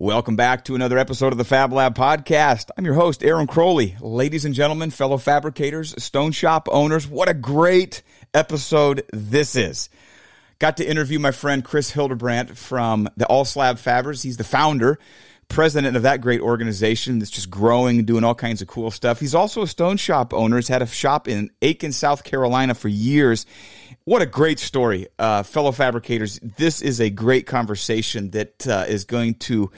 Welcome back to another episode of the Fab Lab podcast. I'm your host, Aaron Crowley. Ladies and gentlemen, fellow fabricators, stone shop owners, what a great episode this is. Got to interview my friend Chris Hildebrandt from the All Slab Fabbers. He's the founder, president of that great organization that's just growing and doing all kinds of cool stuff. He's also a stone shop owner. He's had a shop in Aiken, South Carolina for years. What a great story, uh, fellow fabricators. This is a great conversation that uh, is going to.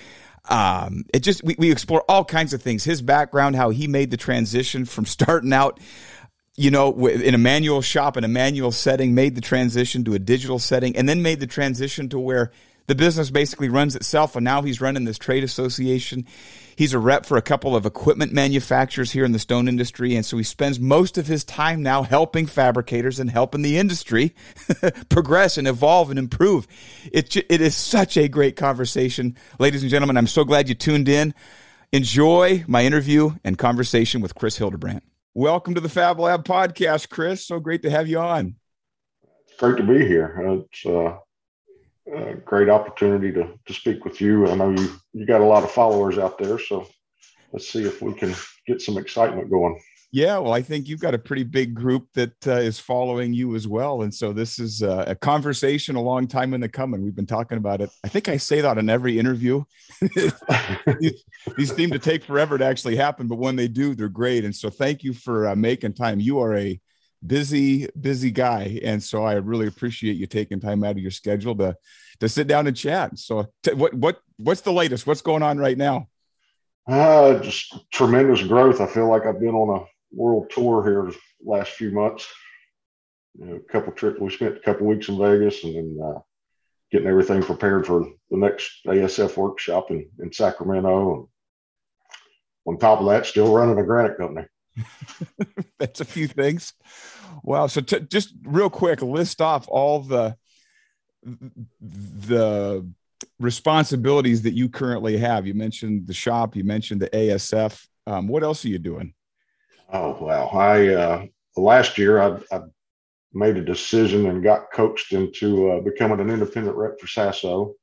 Um, it just we, we explore all kinds of things. His background, how he made the transition from starting out, you know, in a manual shop in a manual setting, made the transition to a digital setting, and then made the transition to where the business basically runs itself. And now he's running this trade association. He's a rep for a couple of equipment manufacturers here in the stone industry. And so he spends most of his time now helping fabricators and helping the industry progress and evolve and improve. It, it is such a great conversation. Ladies and gentlemen, I'm so glad you tuned in. Enjoy my interview and conversation with Chris Hildebrandt. Welcome to the Fab Lab podcast, Chris. So great to have you on. Great to be here. It's uh, a great opportunity to, to speak with you. I know you, you got a lot of followers out there, so let's see if we can get some excitement going. Yeah, well, I think you've got a pretty big group that uh, is following you as well, and so this is uh, a conversation a long time in the coming. We've been talking about it. I think I say that in every interview. these, these, seem to take forever to actually happen, but when they do, they're great. And so, thank you for uh, making time. You are a busy, busy guy, and so I really appreciate you taking time out of your schedule to to sit down and chat. So, t- what what what's the latest? What's going on right now? Uh, just tremendous growth. I feel like I've been on a world tour here last few months. You know, a couple trips. We spent a couple weeks in Vegas, and then uh, getting everything prepared for the next ASF workshop in, in Sacramento. And on top of that, still running a granite company. That's a few things. Wow. So t- just real quick, list off all the the responsibilities that you currently have. You mentioned the shop, you mentioned the ASF. Um, what else are you doing? Oh wow! I uh, last year I, I, made a decision and got coached into uh, becoming an independent rep for Sasso.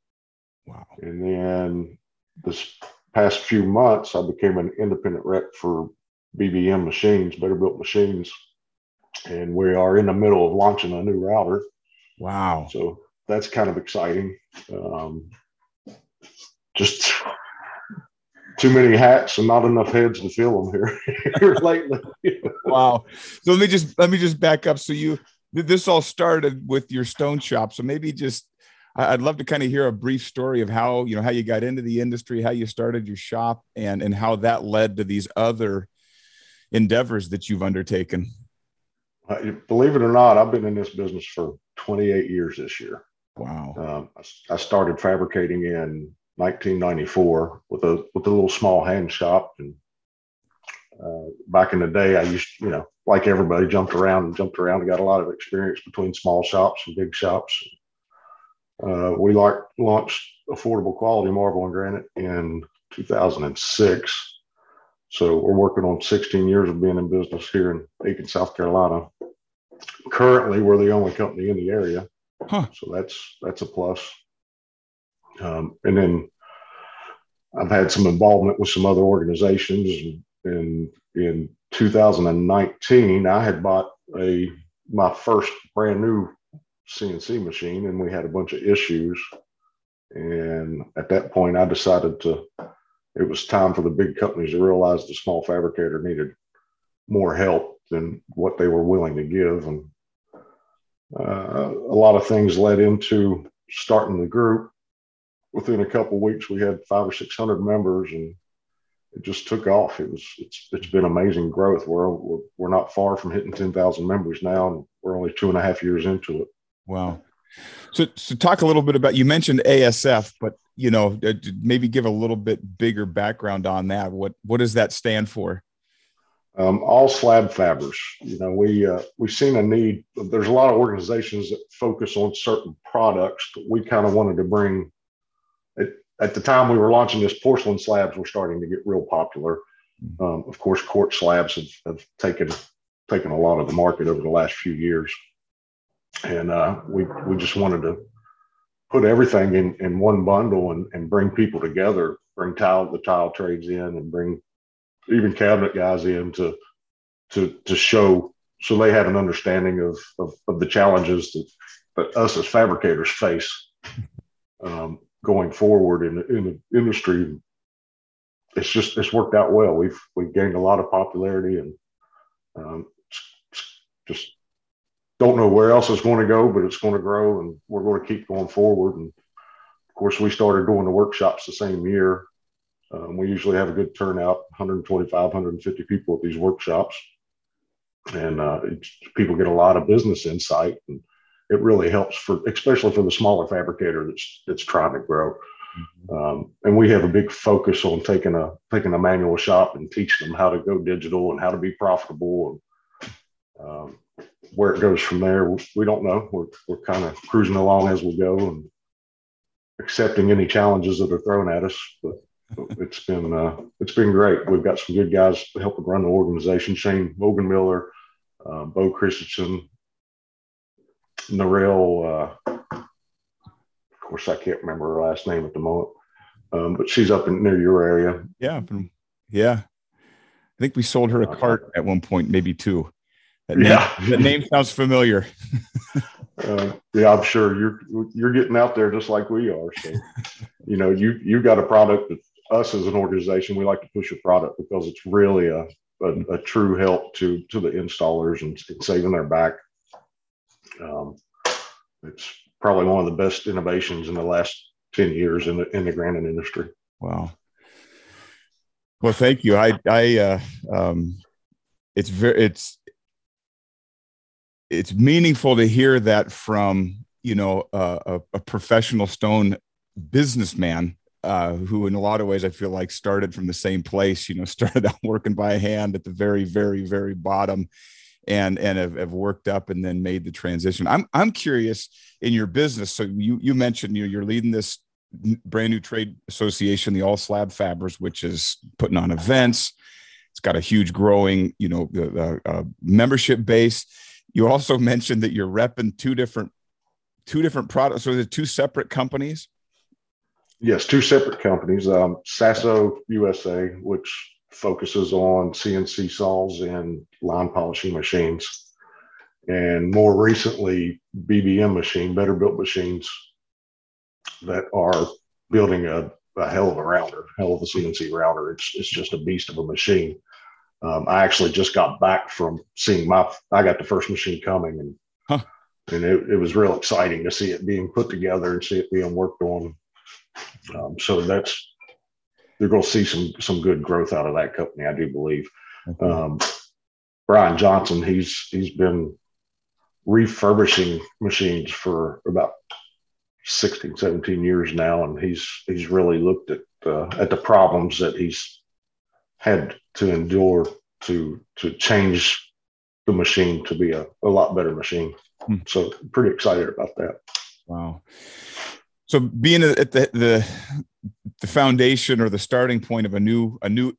Wow! And then this past few months, I became an independent rep for BBM Machines, Better Built Machines, and we are in the middle of launching a new router. Wow! So that's kind of exciting. Um, just too many hats and not enough heads to fill them here, here lately. wow. So let me just let me just back up. So you this all started with your stone shop. So maybe just I'd love to kind of hear a brief story of how you know how you got into the industry, how you started your shop, and and how that led to these other endeavors that you've undertaken. Uh, believe it or not, I've been in this business for 28 years this year. Wow. Um, I, I started fabricating in 1994 with a with a little small hand shop and uh, back in the day i used you know like everybody jumped around and jumped around and got a lot of experience between small shops and big shops uh, we like launched affordable quality marble and granite in 2006 so we're working on 16 years of being in business here in aiken south carolina currently we're the only company in the area huh. so that's that's a plus um, and then I've had some involvement with some other organizations. And in 2019, I had bought a my first brand new CNC machine, and we had a bunch of issues. And at that point, I decided to. It was time for the big companies to realize the small fabricator needed more help than what they were willing to give, and uh, a lot of things led into starting the group within a couple weeks, we had five or six hundred members, and it just took off. It was it's it's been amazing growth. We're we're, we're not far from hitting ten thousand members now, and we're only two and a half years into it. Wow. So, so talk a little bit about you mentioned ASF, but you know uh, maybe give a little bit bigger background on that. What what does that stand for? Um, all slab fabbers. You know, we uh, we've seen a need. There's a lot of organizations that focus on certain products, but we kind of wanted to bring at, at the time we were launching this, porcelain slabs were starting to get real popular. Mm-hmm. Um, of course, quartz slabs have, have, taken taken a lot of the market over the last few years, and uh, we we just wanted to put everything in, in one bundle and, and bring people together bring tile the tile trades in and bring even cabinet guys in to to to show so they have an understanding of of, of the challenges that, that us as fabricators face um, going forward in the, in the industry. It's just it's worked out well. We've we've gained a lot of popularity and um, just don't know where else it's going to go, but it's going to grow and we're going to keep going forward. And of course, we started doing the workshops the same year. Um, we usually have a good turnout 125, 150 people at these workshops. And uh, people get a lot of business insight. And it really helps for, especially for the smaller fabricator that's, that's trying to grow. Mm-hmm. Um, and we have a big focus on taking a taking a manual shop and teaching them how to go digital and how to be profitable and um, where it goes from there, we don't know. We're, we're kind of cruising along as we go and accepting any challenges that are thrown at us. But it's been uh, it's been great. We've got some good guys helping run the organization. Shane Logan Miller, uh, Bo Christensen, Narelle. Uh, of course, I can't remember her last name at the moment, um, but she's up in near your area. Yeah, yeah. I think we sold her a uh, cart at one point, maybe two. That yeah, name, that name sounds familiar. uh, yeah, I'm sure you're you're getting out there just like we are. So, you know, you you got a product that us as an organization we like to push a product because it's really a a, a true help to to the installers and, and saving their back. Um, it's probably one of the best innovations in the last ten years in the in the granite industry. Wow. Well, thank you. I I uh, um, it's very it's it's meaningful to hear that from you know uh, a, a, professional stone businessman uh, who in a lot of ways i feel like started from the same place you know started out working by hand at the very very very bottom and and have, have worked up and then made the transition. I'm i'm curious in your business. So you you mentioned you know, you're leading this brand new trade association the all slab fabbers which is putting on events. It's got a huge growing you know uh, uh, membership base you also mentioned that you're repping two different two different products. So the two separate companies. Yes, two separate companies. Um, Sasso USA, which focuses on CNC saws and line polishing machines, and more recently BBM machine, Better Built Machines, that are building a, a hell of a router, hell of a CNC router. It's it's just a beast of a machine. Um, I actually just got back from seeing my, I got the first machine coming and, huh. and it, it was real exciting to see it being put together and see it being worked on. Um, so that's, they're going to see some, some good growth out of that company. I do believe. Um, Brian Johnson, he's, he's been refurbishing machines for about 16, 17 years now. And he's, he's really looked at, uh, at the problems that he's had to endure to to change the machine to be a, a lot better machine. Hmm. So pretty excited about that. Wow. So being at the, the the foundation or the starting point of a new a new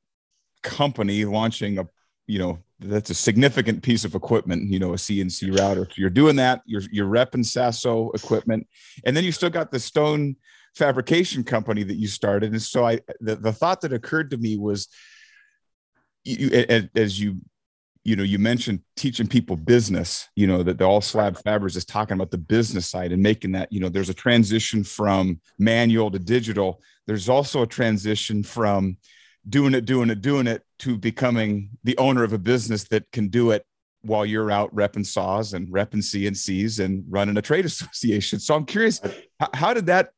company launching a you know that's a significant piece of equipment you know a cnc router so you're doing that you're you're repping sasso equipment and then you still got the stone fabrication company that you started and so i the, the thought that occurred to me was you, as you you know you mentioned teaching people business you know that the all slab fabbers is talking about the business side and making that you know there's a transition from manual to digital. There's also a transition from doing it doing it doing it to becoming the owner of a business that can do it while you're out repping saws and repping cncs and running a trade association. So i'm curious how, how did that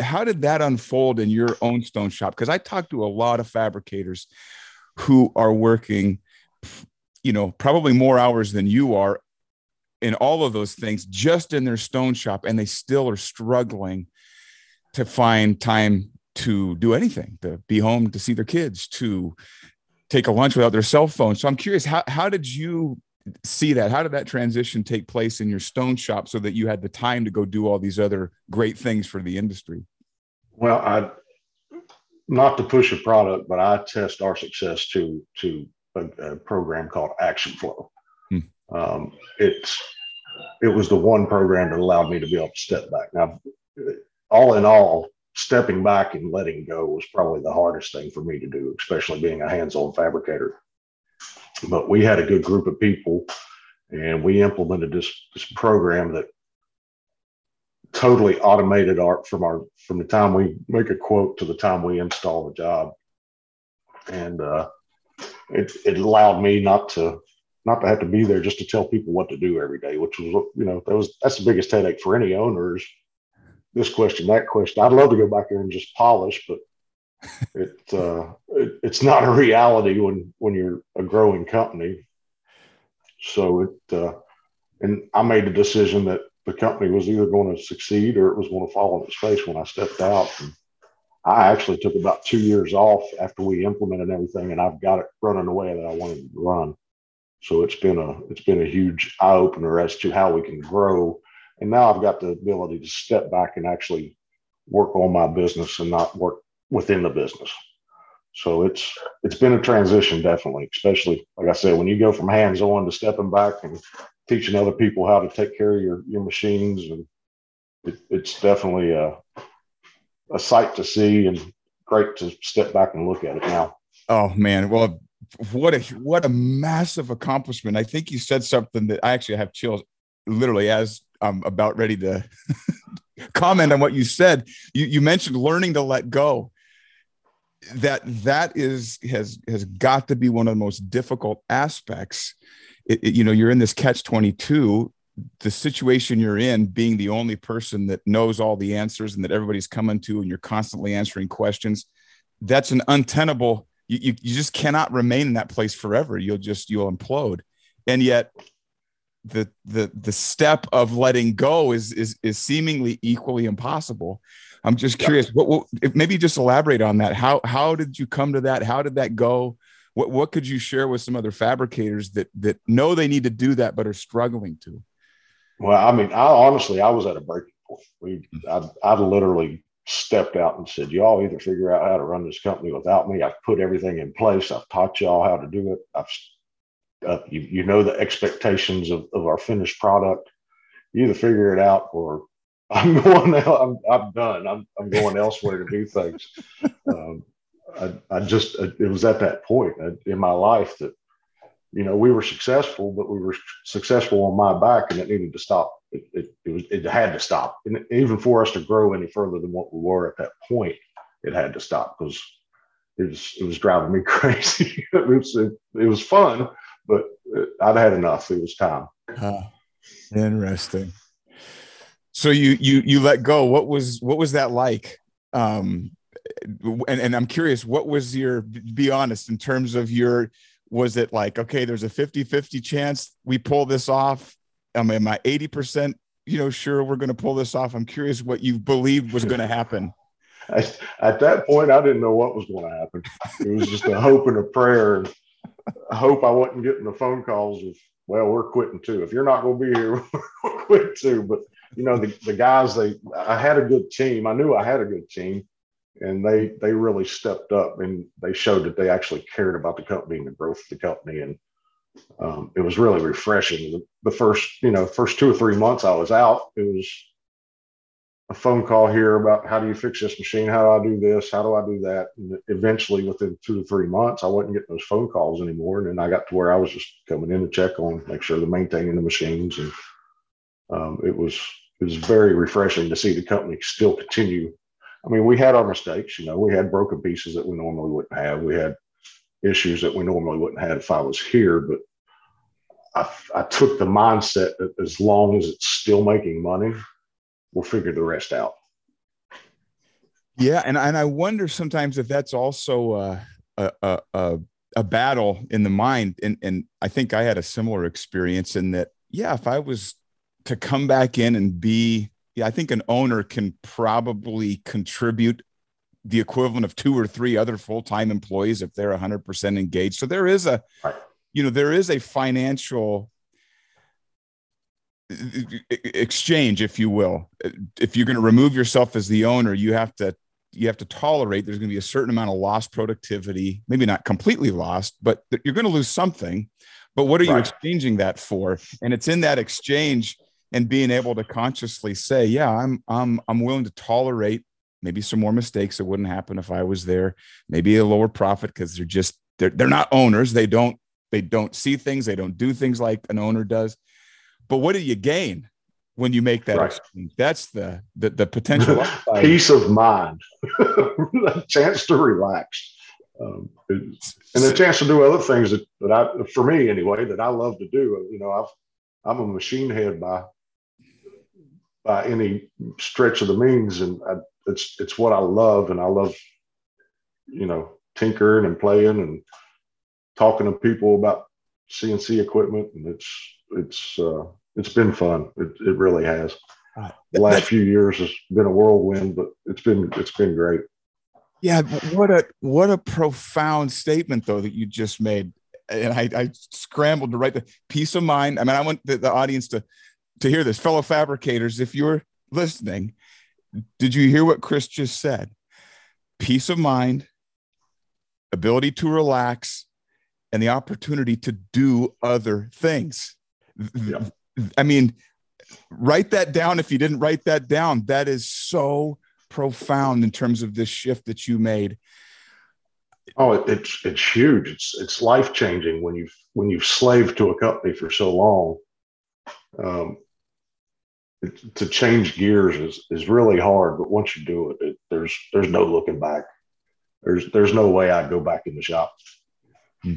how did that unfold in your own stone shop? Because i talked to a lot of fabricators who are working, you know, probably more hours than you are in all of those things just in their stone shop, and they still are struggling to find time to do anything, to be home, to see their kids, to take a lunch without their cell phone. So I'm curious, how, how did you see that? How did that transition take place in your stone shop so that you had the time to go do all these other great things for the industry? Well, I not to push a product, but I test our success to to a, a program called Action Flow. Hmm. Um, it's it was the one program that allowed me to be able to step back. Now, all in all, stepping back and letting go was probably the hardest thing for me to do, especially being a hands-on fabricator. But we had a good group of people, and we implemented this this program that totally automated art from our from the time we make a quote to the time we install the job, and uh, it it allowed me not to not to have to be there just to tell people what to do every day, which was you know that was that's the biggest headache for any owners. This question, that question. I'd love to go back there and just polish, but it, uh, it it's not a reality when when you're a growing company. So it uh, and I made the decision that the company was either going to succeed or it was going to fall on its face when I stepped out. And I actually took about two years off after we implemented everything, and I've got it running the way that I wanted to run. So it's been a it's been a huge eye opener as to how we can grow. And now I've got the ability to step back and actually work on my business and not work within the business. So it's it's been a transition, definitely, especially like I said, when you go from hands on to stepping back and teaching other people how to take care of your your machines, and it, it's definitely a a sight to see and great to step back and look at it now. Oh man, well, what a what a massive accomplishment! I think you said something that I actually have chills, literally, as I'm about ready to comment on what you said. You you mentioned learning to let go that that is has has got to be one of the most difficult aspects it, it, you know you're in this catch 22 the situation you're in being the only person that knows all the answers and that everybody's coming to and you're constantly answering questions that's an untenable you, you, you just cannot remain in that place forever you'll just you'll implode and yet the the the step of letting go is is is seemingly equally impossible I'm just curious. What, what maybe just elaborate on that? How how did you come to that? How did that go? What what could you share with some other fabricators that that know they need to do that but are struggling to? Well, I mean, I honestly I was at a breaking point. We I, I literally stepped out and said, "Y'all either figure out how to run this company without me. I've put everything in place. I've taught y'all how to do it. I've uh, you, you know the expectations of, of our finished product. You either figure it out or I'm going. I'm, I'm done. I'm, I'm going elsewhere to do things. Um, I, I just uh, it was at that point uh, in my life that you know we were successful, but we were successful on my back, and it needed to stop. It, it, it was it had to stop, and even for us to grow any further than what we were at that point, it had to stop because it was it was driving me crazy. it was it, it was fun, but uh, I'd had enough. It was time. Huh. Interesting so you you you let go what was what was that like um and, and i'm curious what was your be honest in terms of your was it like okay there's a 50 50 chance we pull this off? Um, am i 80% you know sure we're going to pull this off? I'm curious what you believed was going to happen. At, at that point i didn't know what was going to happen. It was just a hope and a prayer I hope i wasn't getting the phone calls of well we're quitting too. If you're not going to be here we'll quit too. But you know, the, the guys, they, I had a good team. I knew I had a good team and they, they really stepped up and they showed that they actually cared about the company and the growth of the company. And um, it was really refreshing. The, the first, you know, first two or three months I was out, it was a phone call here about how do you fix this machine? How do I do this? How do I do that? And eventually, within two to three months, I wasn't getting those phone calls anymore. And then I got to where I was just coming in to check on, make sure they're maintaining the machines. And um, it was it was very refreshing to see the company still continue. I mean, we had our mistakes, you know, we had broken pieces that we normally wouldn't have. We had issues that we normally wouldn't have if I was here, but I, I took the mindset that as long as it's still making money, we'll figure the rest out. Yeah, and and I wonder sometimes if that's also uh, a a, a, a battle in the mind, and and I think I had a similar experience in that. Yeah, if I was to come back in and be yeah, I think an owner can probably contribute the equivalent of two or three other full-time employees if they're 100% engaged. So there is a right. you know, there is a financial exchange if you will. If you're going to remove yourself as the owner, you have to you have to tolerate there's going to be a certain amount of lost productivity, maybe not completely lost, but you're going to lose something. But what are right. you exchanging that for? And it's in that exchange and being able to consciously say, yeah, I'm I'm I'm willing to tolerate maybe some more mistakes that wouldn't happen if I was there, maybe a lower profit because they're just they're they're not owners. They don't they don't see things, they don't do things like an owner does. But what do you gain when you make that Right. That's the the, the potential. Peace of mind, a chance to relax, um, and a chance to do other things that, that I, for me anyway, that I love to do. You know, I've, I'm a machine head by by any stretch of the means, and I, it's it's what I love, and I love, you know, tinkering and playing and talking to people about CNC equipment, and it's it's uh, it's been fun. It, it really has. Right. The last few years has been a whirlwind, but it's been it's been great. Yeah, what a what a profound statement though that you just made. And I, I scrambled to write the peace of mind. I mean, I want the, the audience to to hear this. Fellow fabricators, if you're listening, did you hear what Chris just said? Peace of mind, ability to relax, and the opportunity to do other things. Yeah. I mean, write that down if you didn't write that down. That is so profound in terms of this shift that you made. Oh, it, it's it's huge. It's it's life changing when you've when you've slaved to a company for so long. Um, it, to change gears is is really hard, but once you do it, it, there's there's no looking back. There's there's no way I'd go back in the shop. Hmm.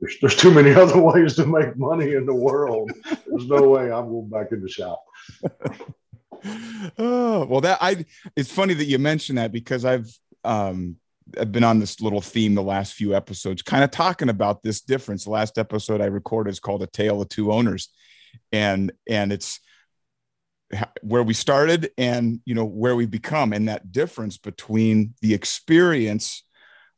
There's there's too many other ways to make money in the world. There's no way I'm going back in the shop. oh well that i it's funny that you mentioned that because i've um i've been on this little theme the last few episodes kind of talking about this difference the last episode i recorded is called a tale of two owners and and it's where we started and you know where we've become and that difference between the experience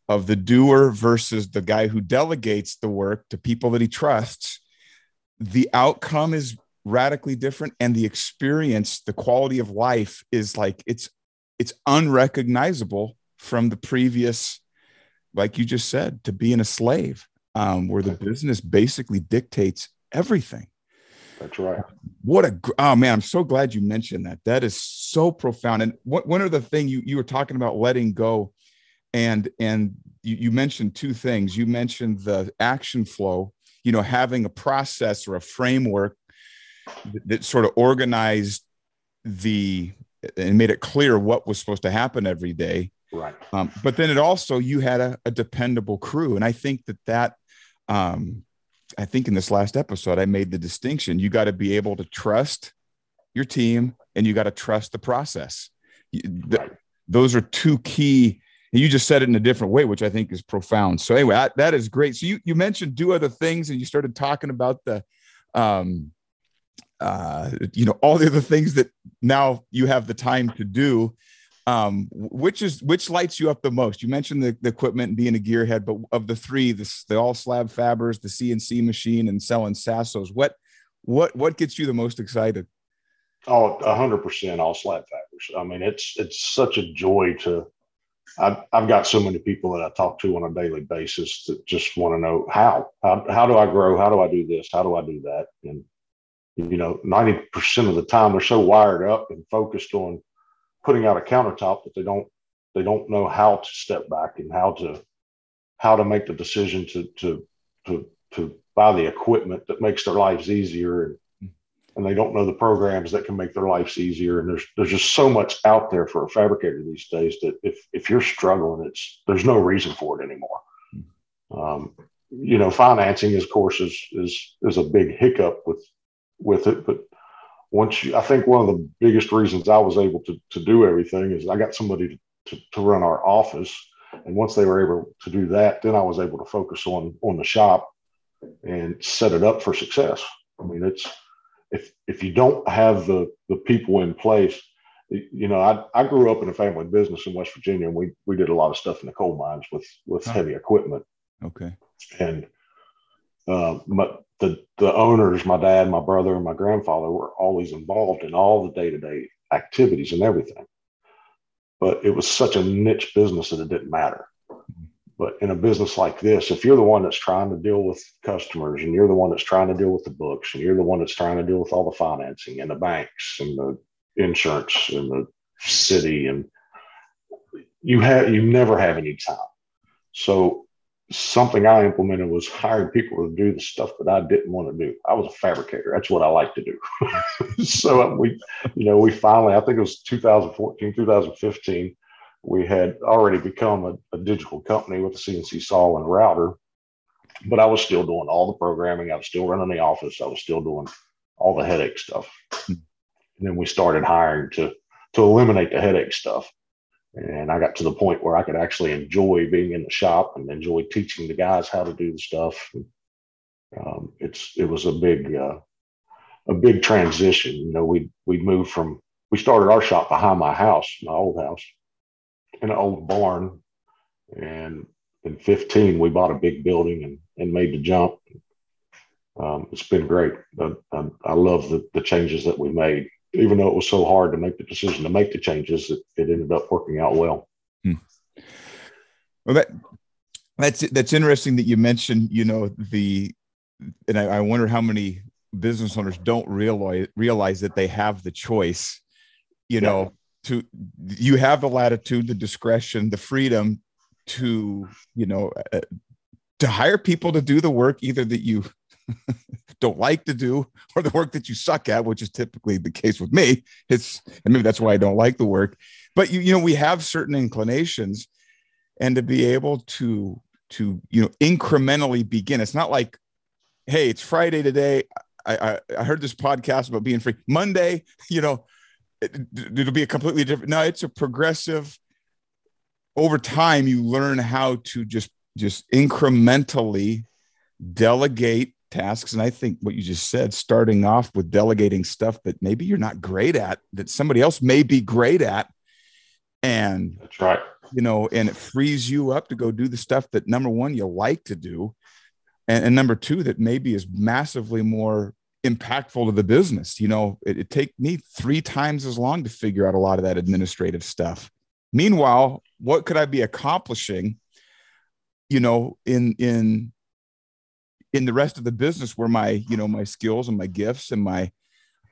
of the doer versus the guy who delegates the work to people that he trusts the outcome is radically different and the experience the quality of life is like it's it's unrecognizable from the previous like you just said to being a slave um, where the business basically dictates everything That's right. what a oh man i'm so glad you mentioned that. That is so profound. And what, one of the thing you you were talking about letting go and and you, you mentioned two things. You mentioned the action flow you know having a process or a framework that, that sort of organized the and made it clear what was supposed to happen every day. Right. um, but then it also you had a, a dependable crew. And i think that that um, i think in this last episode i made the distinction. You got to be able to trust your team and you got to trust the process. Those are two key and you just said it in a different way which i think is profound. So anyway that, that is great. So you, you mentioned do other things and you started talking about the um uh you know all the other things that now you have the time to do um which is which lights you up the most you mentioned the, the equipment and being a gearhead but of the three this the all slab fabbers the cnc machine and selling sassos what what what gets you the most excited Oh, hundred percent all slab fabbers. I mean, it's it's such a joy to. I've I've got so many people that I talk to on a daily basis that just want to know how how how do I grow? How do I do this? How do I do that? And you know, ninety percent of the time they're so wired up and focused on putting out a countertop that they don't they don't know how to step back and how to how to make the decision to to to to buy the equipment that makes their lives easier and and they don't know the programs that can make their lives easier. And there's there's just so much out there for a fabricator these days that if if you're struggling, it's there's no reason for it anymore. Um, you know, financing, of course, is is is a big hiccup with with it. But once you, I think one of the biggest reasons I was able to to do everything is I got somebody to, to, to run our office. And once they were able to do that, then I was able to focus on on the shop and set it up for success. I mean, it's if if you don't have the the people in place, you know, I, I grew up in a family business in West Virginia, and we we did a lot of stuff in the coal mines with with heavy equipment, okay and uh, my, the the owners, my dad, my brother, and my grandfather were always involved in all the day to day activities and everything. But it was such a niche business that it didn't matter. But in a business like this, if you're the one that's trying to deal with customers and you're the one that's trying to deal with the books and you're the one that's trying to deal with all the financing and the banks and the insurance and the city and you have you never have any time. So something I implemented was hiring people to do the stuff that I didn't want to do. I was a fabricator. That's what I like to do. so uh, we, you know, we finally, I think it was 2014, 2015, we had already become a, a digital company with a CNC saw and router, but I was still doing all the programming. I was still running the office. I was still doing all the headache stuff. Hmm. And then we started hiring to, to eliminate the headache stuff. And I got to the point where I could actually enjoy being in the shop and enjoy teaching the guys how to do the stuff. Um, it's it was a big uh, a big transition. You know, we we moved from we started our shop behind my house, my old house, in an old barn, and in 15 we bought a big building and and made the jump. Um, it's been great. I, I, I love the, the changes that we made even though it was so hard to make the decision to make the changes, it, it ended up working out well. Hmm. Well, that that's that's interesting that you mentioned. You know the, and I, I wonder how many business owners don't realize realize that they have the choice. You yeah. know, to you have the latitude, the discretion, the freedom to you know uh, to hire people to do the work either that you don't like to do or the work that you suck at, which is typically the case with me. It's and maybe that's why I don't like the work. But you, you know, we have certain inclinations, and to be able to to you know incrementally begin. It's not like, hey, it's Friday today. I I, I heard this podcast about being free. Monday, you know, it, it'll be a completely different. No, it's a progressive. Over time, you learn how to just just incrementally delegate tasks. And I think what you just said, starting off with delegating stuff that maybe you're not great at, that somebody else may be great at. And that's right. You know, and it frees you up to go do the stuff that number one, you like to do. And, and number two, that maybe is massively more impactful to the business. You know, it, it take me three times as long to figure out a lot of that administrative stuff. Meanwhile, what could I be accomplishing? You know, in in in the rest of the business where my you know my skills and my gifts and my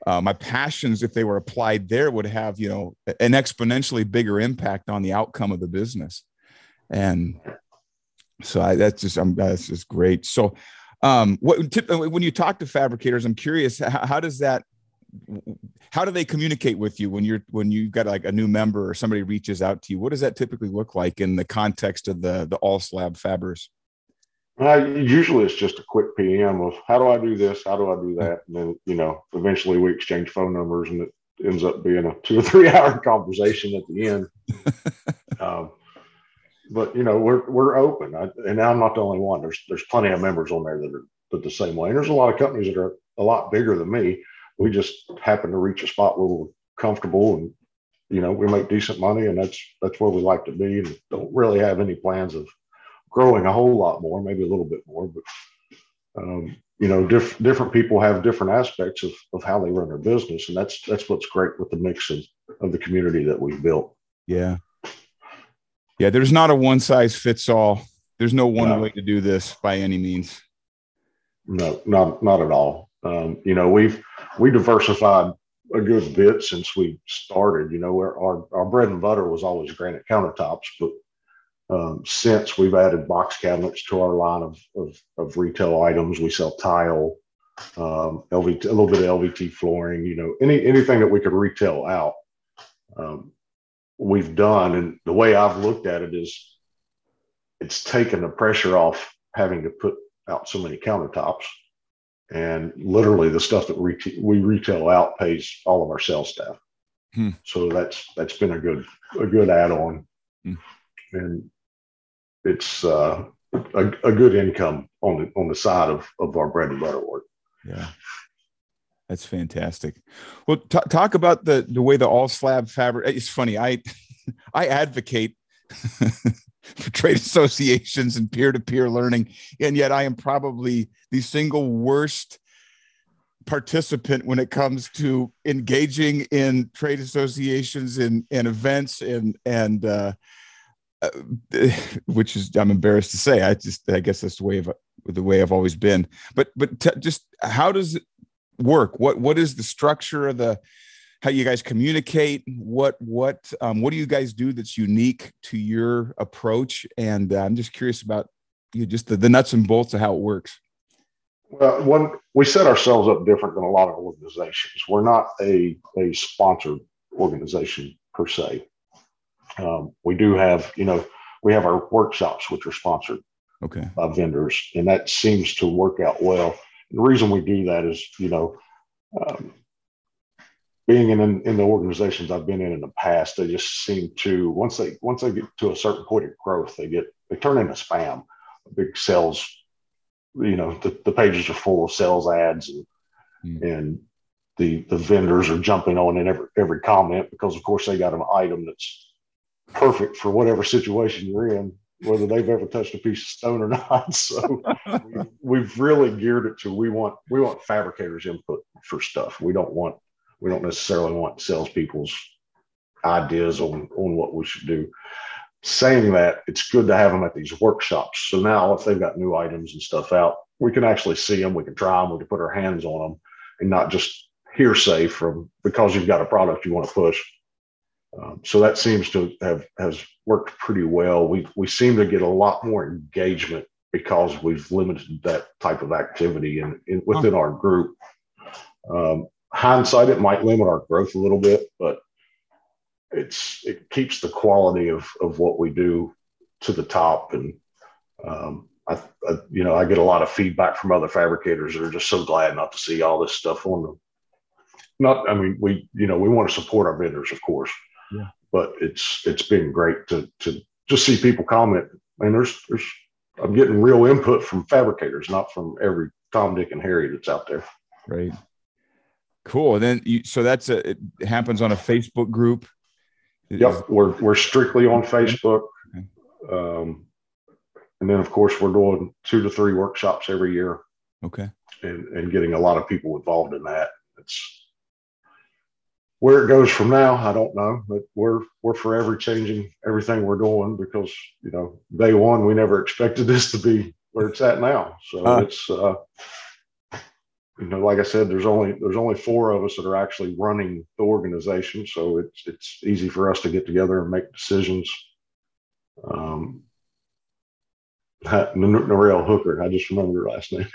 uh, my passions if they were applied there would have you know an exponentially bigger impact on the outcome of the business. And so I, that's just I'm, that's just great. So um what tip, when you talk to fabricators i'm curious how, how does that how do they communicate with you when you're when you've got like a new member or somebody reaches out to you? What does that typically look like in the context of the the all slab fabbers uh, usually it's just a quick PM of how do I do this? How do I do that? And then, you know, eventually we exchange phone numbers and it ends up being a two or three hour conversation at the end. um, but you know, we're, we're open I, and I'm not the only one. There's, there's plenty of members on there that are that the same way. And there's a lot of companies that are a lot bigger than me. We just happen to reach a spot where we're comfortable and, you know, we make decent money and that's, that's where we like to be and don't really have any plans of, growing a whole lot more, maybe a little bit more, but um, you know, diff- different people have different aspects of, of how they run their business, and that's that's what's great with the mix of, of the community that we've built. Yeah, yeah. There's not a one size fits all. There's no one no. way to do this by any means. No, not not at all. Um, you know, we've we diversified a good bit since we started. You know, our our bread and butter was always granite countertops, but um, since we've added box cabinets to our line of, of, of retail items, we sell tile, um, LVT, a little bit of LVT flooring, you know, any anything that we could retail out, um, we've done. And the way I've looked at it is, it's taken the pressure off having to put out so many countertops, and literally the stuff that we we retail out pays all of our sales staff. Hmm. So that's that's been a good a good add on. Hmm. And it's uh, a, a good income on the on the side of of our bread and butter work. Yeah. That's fantastic. Well, t- talk about the the way the all slab fabric. It's funny. I I advocate for trade associations and peer to peer learning, and yet I am probably the single worst participant when it comes to engaging in trade associations and, and events and and uh, uh, which is I'm embarrassed to say. I just I guess that's the way of the way I've always been. But but t- just how does it work? What what is the structure of the how you guys communicate. What what um, what do you guys do that's unique to your approach? And uh, I'm just curious about you, just the, the nuts and bolts of how it works. Well, one we set ourselves up different than a lot of organizations. We're not a a sponsored organization per se. Um, we do have, you know, we have our workshops which are sponsored okay. by vendors, and that seems to work out well. The reason we do that is, you know, um, being in, in the organizations I've been in in the past, they just seem to once they once they get to a certain point of growth, they get they turn into spam. Big sales, you know, the, the pages are full of sales ads and mm. and the the vendors are jumping on in every every comment because of course they got an item that's perfect for whatever situation you're in, whether they've ever touched a piece of stone or not. So we, have really geared it to we want we want fabricators input for stuff. We don't want we don't necessarily want salespeople's ideas on on what we should do. Saying that, it's good to have them at these workshops. So now, if they've got new items and stuff out, we can actually see them. We can try them. We can put our hands on them, and not just hearsay from because you've got a product you want to push. Um, so that seems to have has worked pretty well. We we seem to get a lot more engagement because we've limited that type of activity in, in within our group. Um, hindsight, it might limit our growth a little bit, but it's it keeps the quality of of what we do to the top. And um, I, I, you know, I get a lot of feedback from other fabricators that are just so glad not to see all this stuff on them. Not, I mean, we you know we want to support our vendors, of course, yeah. but it's it's been great to to just see people comment. And there's there's I'm getting real input from fabricators, not from every Tom, Dick, and Harry that's out there. Right. Cool. And then you, so that's a, it happens on a Facebook group. Yep. We're, we're strictly on Facebook. Okay. Um, and then of course we're doing two to three workshops every year. Okay. And, and getting a lot of people involved in that. It's where it goes from now, I don't know, but we're, we're forever changing everything we're doing because, you know, day one, we never expected this to be where it's at now. So uh, it's, uh, you know, like I said, there's only there's only four of us that are actually running the organization, so it's it's easy for us to get together and make decisions. Um, Narelle Hooker, I just remember her last name.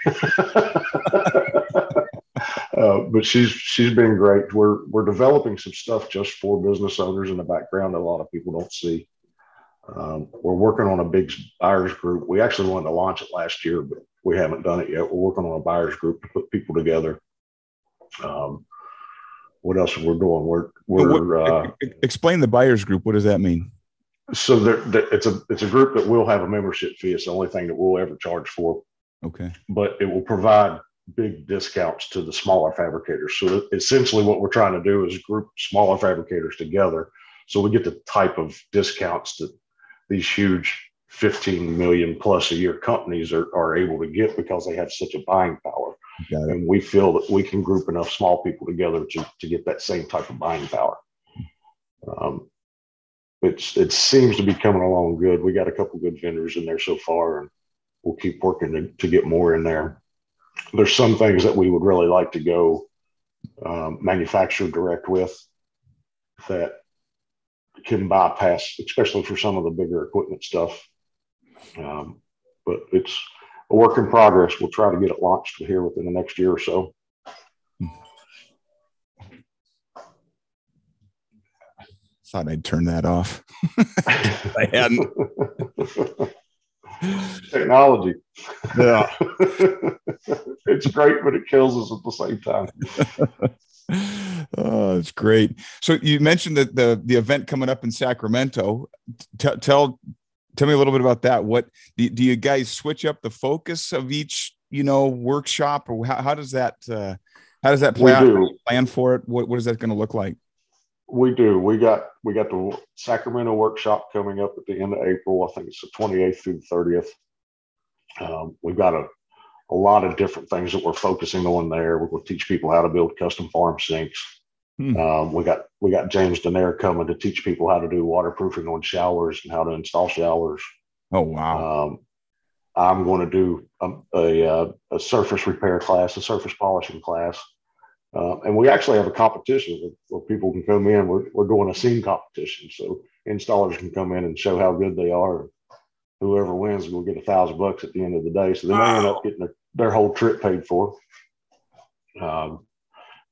Uh, but she's she's been great. We're we're developing some stuff just for business owners in the background that a lot of people don't see. Um, we're working on a big buyers group. We actually wanted to launch it last year, but we haven't done it yet. We're working on a buyers group to put people together. Um, what else we're doing? We're we're uh, explain the buyers group. What does that mean? So there, it's a it's a group that will have a membership fee. It's the only thing that we'll ever charge for. Okay. But it will provide big discounts to the smaller fabricators. So essentially, what we're trying to do is group smaller fabricators together, so we get the type of discounts that these huge 15 million plus a year companies are, are able to get because they have such a buying power. And we feel that we can group enough small people together to, to get that same type of buying power. Um, it's, it seems to be coming along good. We got a couple good vendors in there so far, and we'll keep working to, to get more in there. There's some things that we would really like to go um, manufacturer direct with that can bypass, especially for some of the bigger equipment stuff um, but it's a work in progress. We'll try to get it launched here within the next year or so. Thought I'd turn that off. I hadn't. Technology. Yeah. it's great, but it kills us at the same time. oh, it's great. So you mentioned that the the event coming up in Sacramento. T- tell tell me a little bit about that. What do, do you guys switch up the focus of each, you know, workshop, or how, how does that uh, how does that play out? Plan for it. What what is that going to look like? We do. We got we got the Sacramento workshop coming up at the end of April. I think it's the 28th through the 30th. Um, we've got a a lot of different things that we're focusing on there. We're going to teach people how to build custom farm sinks. Hmm. Um, we got we got James Danair coming to teach people how to do waterproofing on showers and how to install showers. Oh wow! Um, I'm going to do a, a, a, surface repair class, a surface polishing class, Uh, and we actually have a competition where, people can come in. We're, we're doing a scene competition. So installers can come in and show how good they are. Whoever wins will get a thousand bucks at the end of the day. So they may end up getting their, their whole trip paid for. Um,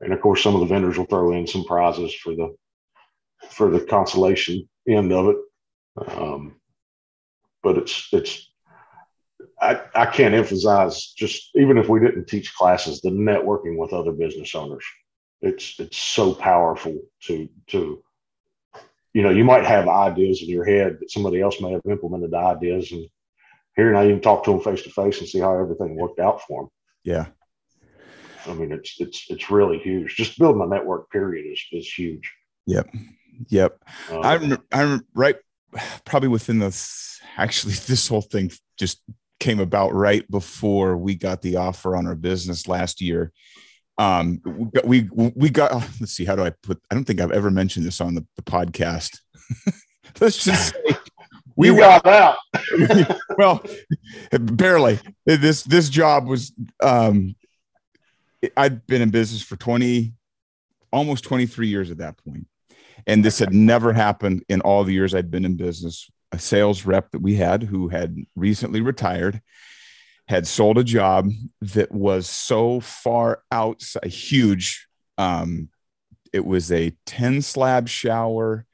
and of course, some of the vendors will throw in some prizes for the for the consolation end of it. Um, but it's it's I, I can't emphasize just even if we didn't teach classes, the networking with other business owners. It's it's so powerful to to you know, you might have ideas in your head that somebody else may have implemented the ideas and here now you can talk to them face to face and see how everything worked out for them. Yeah. I mean, it's it's it's really huge. Just building a network period is is huge. Yep. Yep. Um, I'm I'm right probably within this actually this whole thing just came about right before we got the offer on our business last year. Um, we we got let's see how do I put I don't think I've ever mentioned this on the, the podcast. let's just say we got out. well, barely. This this job was um I'd been in business for 20 almost 23 years at that. And this had never happened in all the years I'd been in business. A sales rep that we had who had recently retired had sold a job that was so far outside, huge. Um, it was a 10 slab shower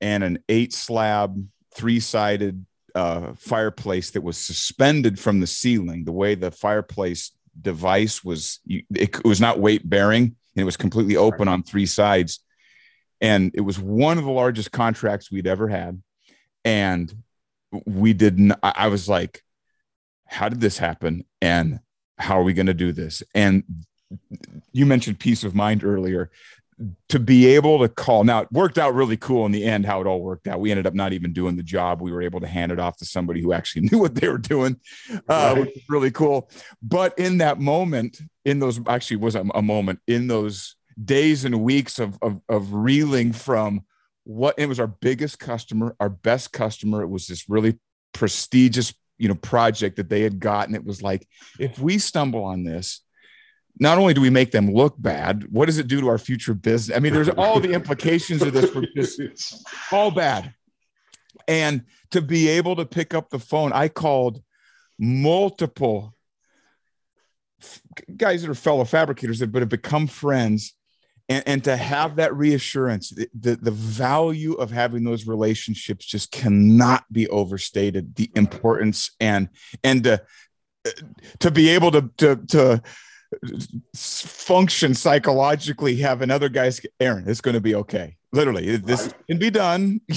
and an eight slab, three sided uh, fireplace that was suspended from the ceiling. The way the fireplace device was, it, it was not weight bearing and it was completely open on three sides and it was one of the largest contracts we'd ever had and we didn't i was like how did this happen? And how are we going to do this? And you mentioned peace of mind earlier. To be able to call now it worked out really cool in the end how it all worked out. We ended up not even doing the job. We were able to hand it off to somebody who actually knew what they were doing uh, which was really cool. But in that moment in those actually was a, a moment in those days and weeks of, of, of reeling from what it was our biggest customer, our best customer. It was this really prestigious, you know, project that they had gotten. It was like, if we stumble on this, not only do we make them look bad, what does it do to our future business? I mean, there's all the implications of this were just all bad. And to be able to pick up the phone, I called multiple guys that are fellow fabricators that but have become friends and, and to have that reassurance the, the, the value of having those relationships just cannot be overstated the importance and and to, uh, to be able to to to function psychologically have another guy's aaron it's going to be okay literally this can be done.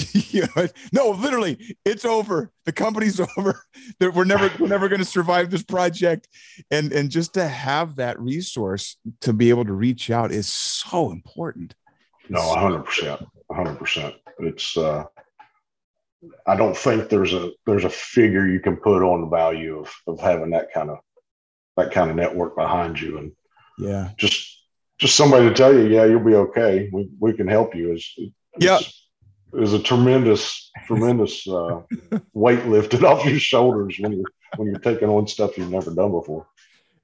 No literally it's over. The company's over. We're never we're never going to survive this project. And and just to have that resource to be able to reach out is so important. No 100% 100% it's uh i don't think there's a there's a figure you can put on the value of of having that kind of that kind of network behind you and yeah. just just somebody to tell you, yeah, you'll be okay. We we can help you. Is yeah, is a tremendous tremendous uh, weight lifted off your shoulders when you're when you're taking on stuff you've never done before.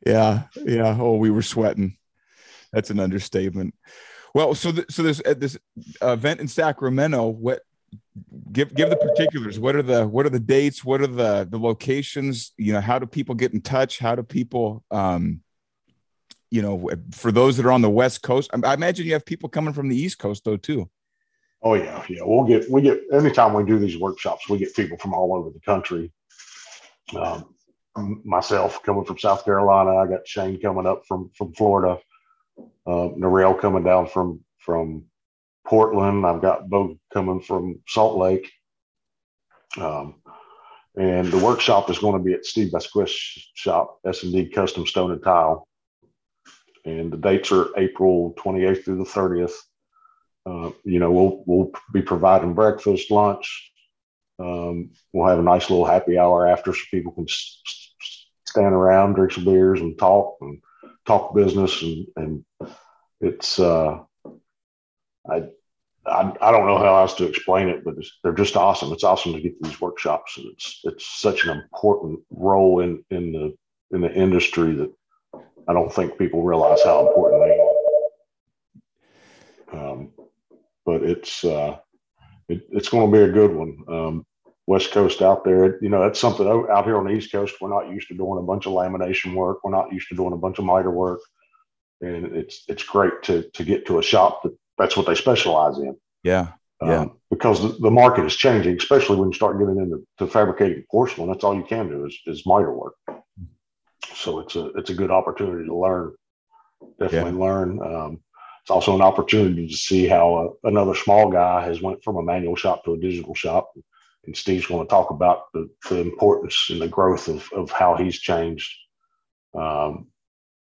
Yeah, yeah. Oh, we were sweating. That's an understatement. Well, so th- so there's uh, this event in Sacramento. What give give the particulars? What are the what are the dates? What are the the locations? You know, how do people get in touch? How do people um, you know, for those that are on the West Coast, I imagine you have people coming from the East Coast though too. Oh yeah, yeah. We'll get we get anytime we do these workshops, we get people from all over the country. Um, myself coming from South Carolina, I got Shane coming up from from Florida, uh, Narelle coming down from from Portland. I've got Bo coming from Salt Lake. Um, and the workshop is going to be at Steve Basquist shop, S and D Custom Stone and Tile and the dates are April 28th through the 30th. Uh, you know, we'll we'll be providing breakfast, lunch. Um, we'll have a nice little happy hour after, so people can s- stand around, drink some beers, and talk and talk business. And and it's uh, I, I I don't know how else to explain it, but they're just awesome. It's awesome to get these workshops, and it's it's such an important role in in the in the industry that I don't think people realize how important they are. Um, but it's uh, it, it's going to be a good one. Um, West Coast out there, you know, that's something out here on the East Coast. We're not used to doing a bunch of lamination work. We're not used to doing a bunch of miter work, and it's it's great to to get to a shop that that's what they specialize in. Yeah, yeah. Um, because the, the, market is changing, especially when you start getting into to fabricating porcelain. That's all you can do is, is miter work. So it's a it's a good opportunity to learn. Definitely yeah. learn. Um, it's also an opportunity to see how uh, another small guy has went from a manual shop to a digital shop. And Steve's going to talk about the, the importance and the growth of, of how he's changed. Um,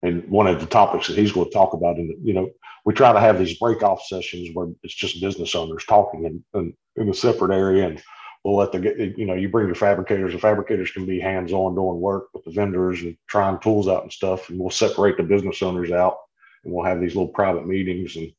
and one of the topics that he's going to talk about, in you know, we try to have these break off sessions where it's just business owners talking in, in, in a separate area, and we'll let the you know you bring your fabricators. The fabricators can be hands on doing work with the vendors and trying tools out and stuff, and we'll separate the business owners out, and we'll have these little private meetings, and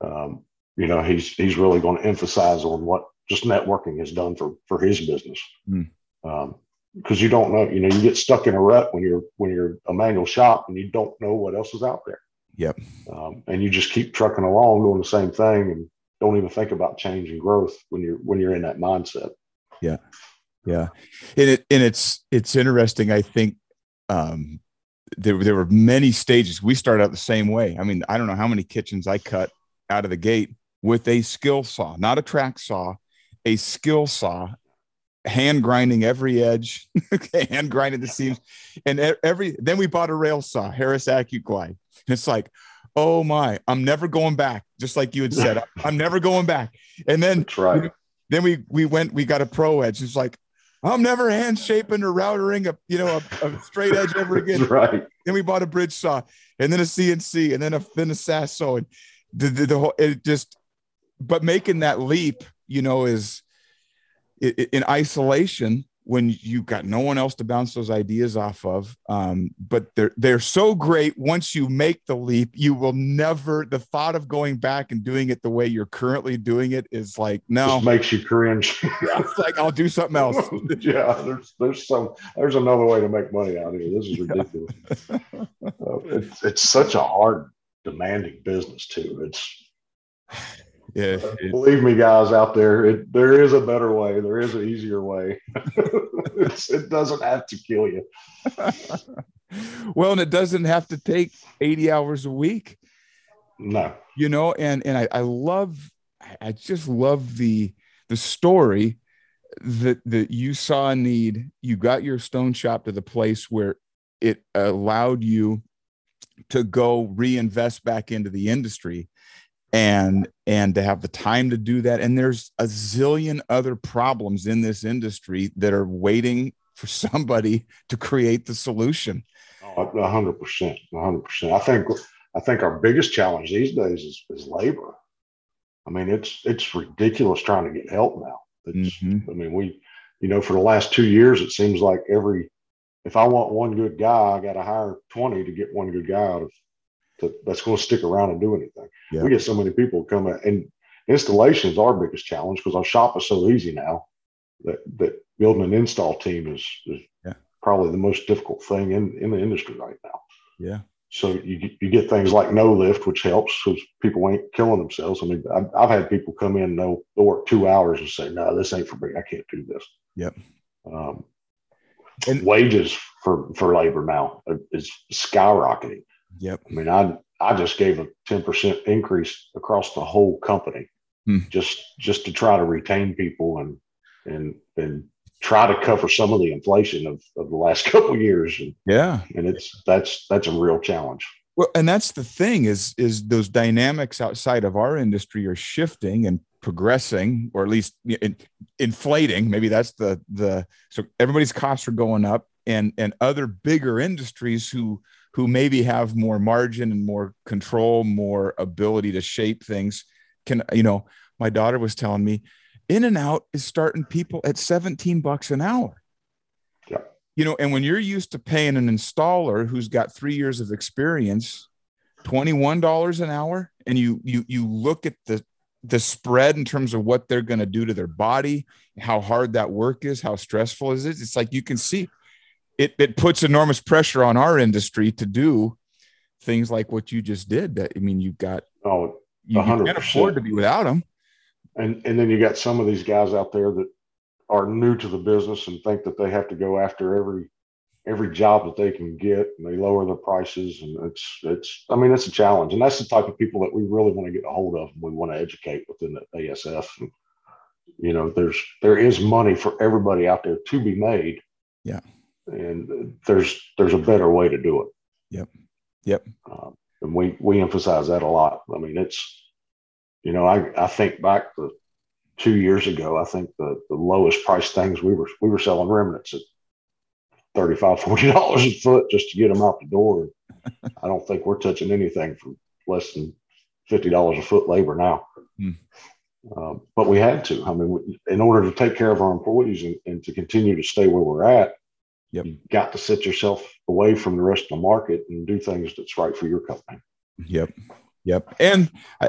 um, you know he's he's really going to emphasize on what just networking has done for for his business. Mm. Um, because you don't know, you know, you get stuck in a rut when you're when you're a manual shop and you don't know what else is out there. Yep. Um, and you just keep trucking along doing the same thing and don't even think about change and growth when you're when you're in that mindset. Yeah. Yeah. And it and it's it's interesting. I think um there, there were many stages. We started out the same way. I mean, I don't know how many kitchens I cut out of the gate with a skill saw, not a track saw, a skill saw hand grinding every edge, hand grinding the seams, and every. Then we bought a rail saw, Harris AccuGlide. It's like, oh my, I'm never going back. Just like you had said, I'm never going back. And then, right. then we we went, we got a pro edge. It's like, I'm never hand shaping or routering a you know a, a straight edge ever again. right. Then we bought a bridge saw, and then a CNC, and then a then a Sasso, and the, the, the whole it just. But making that leap, you know, is in isolation when you've got no one else to bounce those ideas off of. Um, but they're they're so great. Once you make the leap, you will never. The thought of going back and doing it the way you're currently doing it is like no, Just makes you cringe. it's like I'll do something else. yeah, there's there's some there's another way to make money out here. This is ridiculous. uh, it's it's such a hard, demanding business too. It's Uh, yeah believe me guys out there it, there is a better way. There is an easier way. It doesn't have to kill you. Well and it doesn't have to take 80 hours a week. No. You know and and i, I love i just love the the story that that you saw a need. You got your stone shop to the place where it allowed you to go reinvest back into the industry and and to have the time to do that. And there's a zillion other problems in this industry that are waiting for somebody to create the solution. Oh, 100% 100% i think i think our biggest challenge these days is, is labor. I mean it's it's ridiculous trying to get help now. Mm-hmm. i mean we you know for the last two years it seems like every if i want one good guy i got to hire 20 to get one good guy out of to, that's going to stick around and do anything. Yeah. We get so many people coming, and installation is our biggest challenge because our shop is so easy now that that building an install team is, is yeah. probably the most difficult thing in, in the industry right now. Yeah. So you you get things like no lift, which helps because people ain't killing themselves. I mean, I've, I've had people come in, they'll, they'll work two hours and say, "No, this ain't for me. I can't do this." Yep. Um, and wages for for labor now is skyrocketing. Yep. I mean, I I just gave a ten percent increase across the whole company, hmm. just just to try to retain people and and and try to cover some of the inflation of, of the last couple of years. And, yeah, and it's that's that's a real challenge. Well, and that's the thing is is those dynamics outside of our industry are shifting and progressing, or at least in, inflating. Maybe that's the the so everybody's costs are going up, and and other bigger industries who who maybe have more margin and more control, more ability to shape things can, you know, my daughter was telling me In-N-Out is starting people at 17 bucks an hour. Yeah. You know, and when you're used to paying an installer who's got three years of experience, $21 an hour, and you you you look at the the spread in terms of what they're going to do to their body, how hard that work is, how stressful is it? It's like you can see it, it puts enormous pressure on our industry to do things like what you just did. That I mean, you've got oh, you, you can't afford to be without them. And and then you got some of these guys out there that are new to the business and think that they have to go after every every job that they can get and they lower their prices and it's it's i mean it's a challenge and that's the type of people that we really want to get a hold of and we want to educate within the asf and, you know there's there is money for everybody out there to be made yeah and there's there's a better way to do it. Yep. Yep. Um, and we we emphasize that a lot. I mean it's you know i i think back to two years ago i think the the lowest price things we were we were selling remnants at 35 40 dollars a foot just to get them out the door. I don't think we're touching anything for less than 50 dollars a foot labor now. Hmm. uh, but we had to. I mean in order to take care of our employees and, and to continue to stay where we're at yep. you got to set yourself away from the rest of the market and do things that's right for your company. Yep. Yep. And i,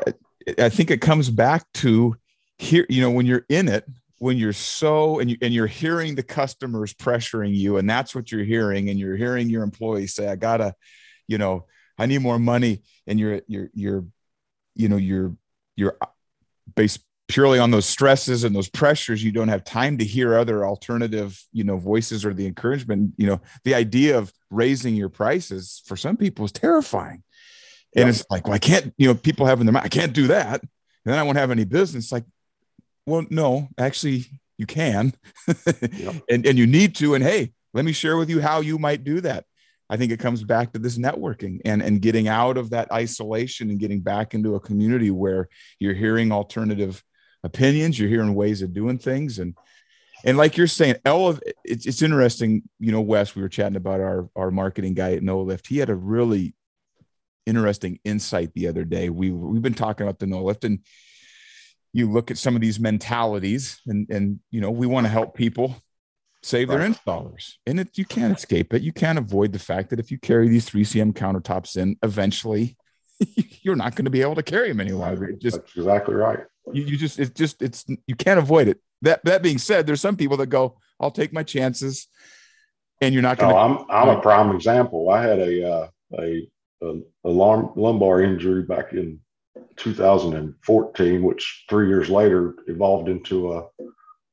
I think it comes back to here you know when you're in it when you're so and you and you're hearing the customers pressuring you and that's what you're hearing and you're hearing your employees say i gotta you know i need more money and you're you're you're you know you're you're uh, based purely on those stresses and those pressures you don't have time to hear other alternative you know voices or the encouragement you know the idea of raising your prices for some people is terrifying and it's like well i can't you know people have in their mind i can't do that and then i won't have any business like well, no, actually, you can, yep. and and you need to. And hey, let me share with you how you might do that. I think it comes back to this networking and and getting out of that isolation and getting back into a community where you're hearing alternative opinions, you're hearing ways of doing things, and and like you're saying. It's, it's interesting, you know, Wes. We were chatting about our our marketing guy at No Lift. He had a really interesting insight the other day. We we've been talking about the No Lift, and you look at some of these mentalities and and you know we want to help people save right. their installers and it, you can't escape it you can't avoid the fact that if you carry these 3cm countertops in eventually you're not going to be able to carry them any longer it just That's exactly right you, you just it's just it's you can't avoid it that that being said there's some people that go i'll take my chances and you're not going to oh, i'm i'm a prime example i had a uh, a, a, a lumbar injury back in 2014, which three years later evolved into a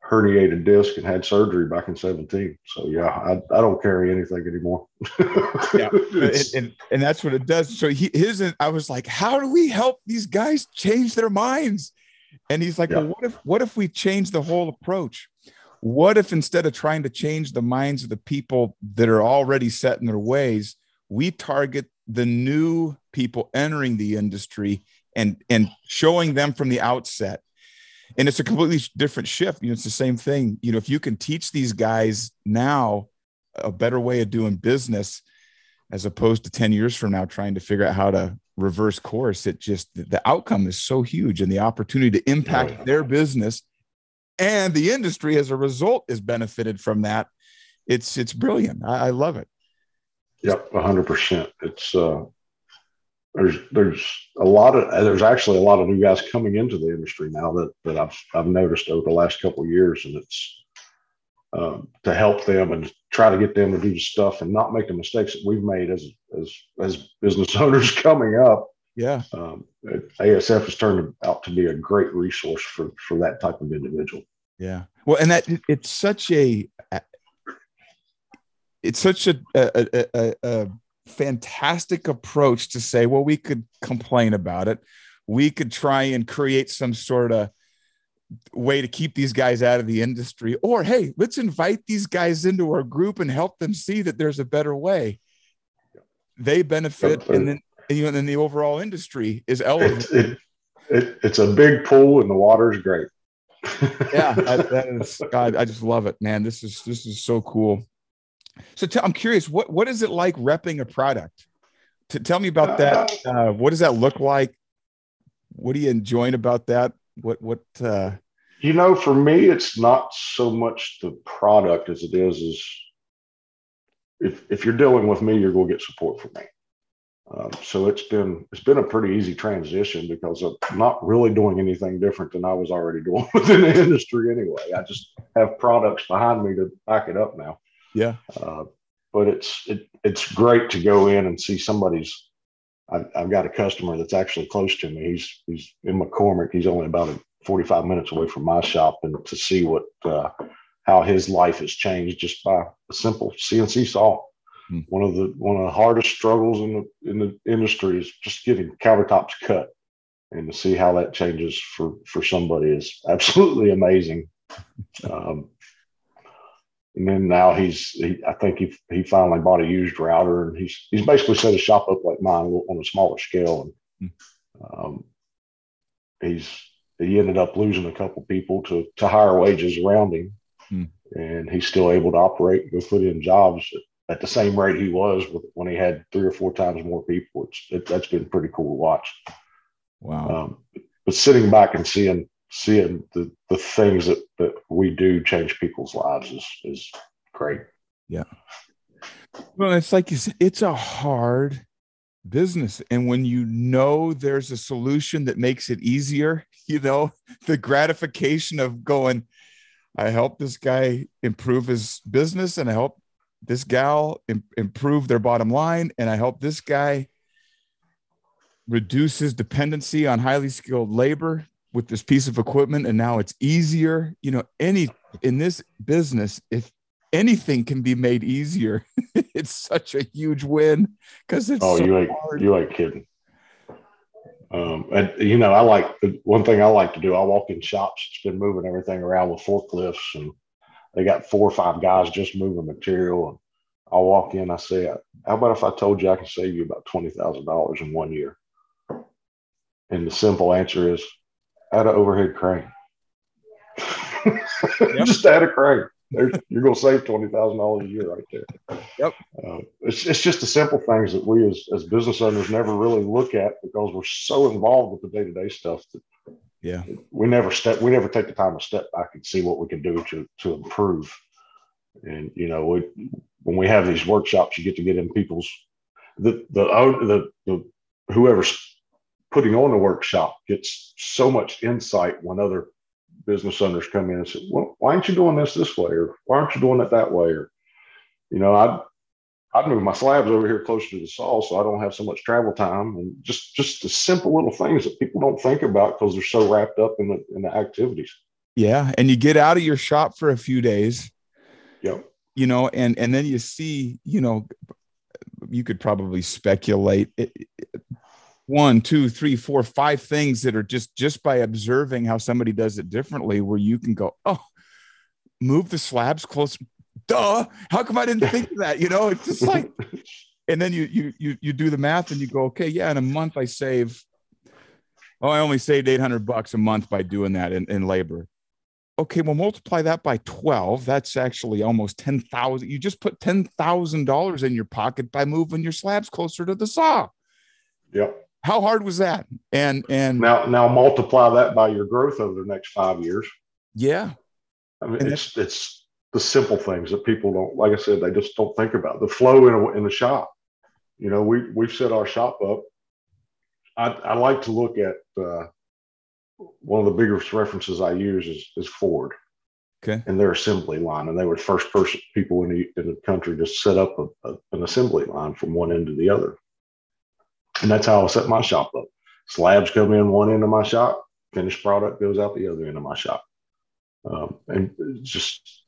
herniated disc and had surgery back in 17. So yeah, I, I don't carry anything anymore. yeah. And, and, and, that's what it does. So he, his, I was like, how do we help these guys change their minds? And he's like, yeah. well, what if, what if we change the whole approach? What if instead of trying to change the minds of the people that are already set in their ways, we target the new people entering the industry and and showing them from the outset and it's a completely different shift you know it's the same thing you know if you can teach these guys now a better way of doing business as opposed to 10 years from now trying to figure out how to reverse course it just the outcome is so huge and the opportunity to impact their business and the industry as a result is benefited from that. It's it's brilliant. I, I love it. Yep 100% it's uh there's there's a lot of there's actually a lot of new guys coming into the industry now that that I've I've noticed over the last couple of years, and it's um, to help them and try to get them to do the stuff and not make the mistakes that we've made as as as business owners coming up. Yeah, um, ASF has turned out to be a great resource for for that type of individual. Yeah, well, and that it's such a it's such a, a, a, a fantastic approach to say, well, we could complain about it. We could try and create some sort of way to keep these guys out of the industry. Or, hey, let's invite these guys into our group and help them see that there's a better way. They benefit, and then you know, then the overall industry is elevated. It, it, it's a big pool, and the water is great. yeah, that, that is God. I just love it, man. This is this is so cool. So i I'm curious, what what is it like repping a product? To tell me about that. Uh, what does that look like? What are you enjoying about that? What what? Uh... You know, for me, it's not so much the product as it is is if if you're dealing with me, you're going to get support from me. Um, so it's been it's been a pretty easy transition because I'm not really doing anything different than I was already doing within the industry anyway. I just have products behind me to back it up now. Yeah. Uh, but it's it, it's great to go in and see somebody's I've, I've got a customer that's actually close to me. He's he's in McCormick. He's only about a 45 minutes away from my shop, and to see what uh, how his life has changed just by a simple CNC saw. Hmm. One of the one of the hardest struggles in the in the industry is just getting countertops cut, and to see how that changes for for somebody is absolutely amazing. Um, and then now he's, he, I think he he finally bought a used router, and he's he's basically set his shop up like mine on a smaller scale, and um, he's he ended up losing a couple people to to higher wages around him, hmm. and he's still able to operate and go put in jobs at, at the same rate he was with, when he had three or four times more people. It's it, that's been pretty cool to watch. Wow. Um, but sitting back and seeing seeing the, the things that, that we do change people's lives is, is great. Yeah. Well, it's like you said, it's a hard business. And when you know there's a solution that makes it easier, you know, the gratification of going, I help this guy improve his business and I help this gal Im- improve their bottom line and I help this guy reduce his dependency on highly skilled labor with this piece of equipment and now it's easier. You know any in this business if anything can be made easier it's such a huge win because it's oh so you ain't hard. you ain't kidding. Um, and you know i like one thing i like to do i walk in shops it's been moving everything around with forklifts and they got four or five guys just moving material and i'll walk in i say how about if i told you i can save you about $20000 in one year? And the simple answer is add an overhead crane. Yep. Just add a crane. There's, you're going to save twenty thousand dollars a year right there. Yep. Uh, it's it's just the simple things that we as as business owners never really look at because we're so involved with the day to day stuff that yeah we never step we never take the time to step back and see what we can do to to improve. And you know we, when we have these workshops, you get to get in people's the the the, the whoever's putting on a workshop gets so much insight when other business owners come in and say, well, why aren't you doing this this way? Or why aren't you doing it that way? Or, you know, I'd, I'd move my slabs over here closer to the saw so I don't have so much travel time and just, just the simple little things that people don't think about because they're so wrapped up in the, in the activities. Yeah. And you get out of your shop for a few days. Yep. You know, and, and then you see, you know, you could probably speculate one two three four five things that are just just by observing how somebody does it differently where you can go oh move the slabs closer duh. How come i didn't think of that? You know it's just like and then you you you you do the math and you go okay yeah in a month i save oh i only saved 800 bucks a month by doing that in, in labor. Okay well multiply that by 12 that's actually almost 10000 you just put $10000 in your pocket by moving your slabs closer to the saw. Yep how hard was that? And and now now multiply that by your growth over the next five years. Yeah. I mean, and it's it's the simple things that people don't like I said, they just don't think about. The flow in a, in the shop. You know, we we've set our shop up. I, I like to look at uh, one of the biggest references I use is, is Ford. Okay. And their assembly line, and they were the first person people in the in the country to set up a, a, an assembly line from one end to the other. And that's how I set my shop up. Slabs come in one end of my shop, finished product goes out the other end of my shop. Um, and just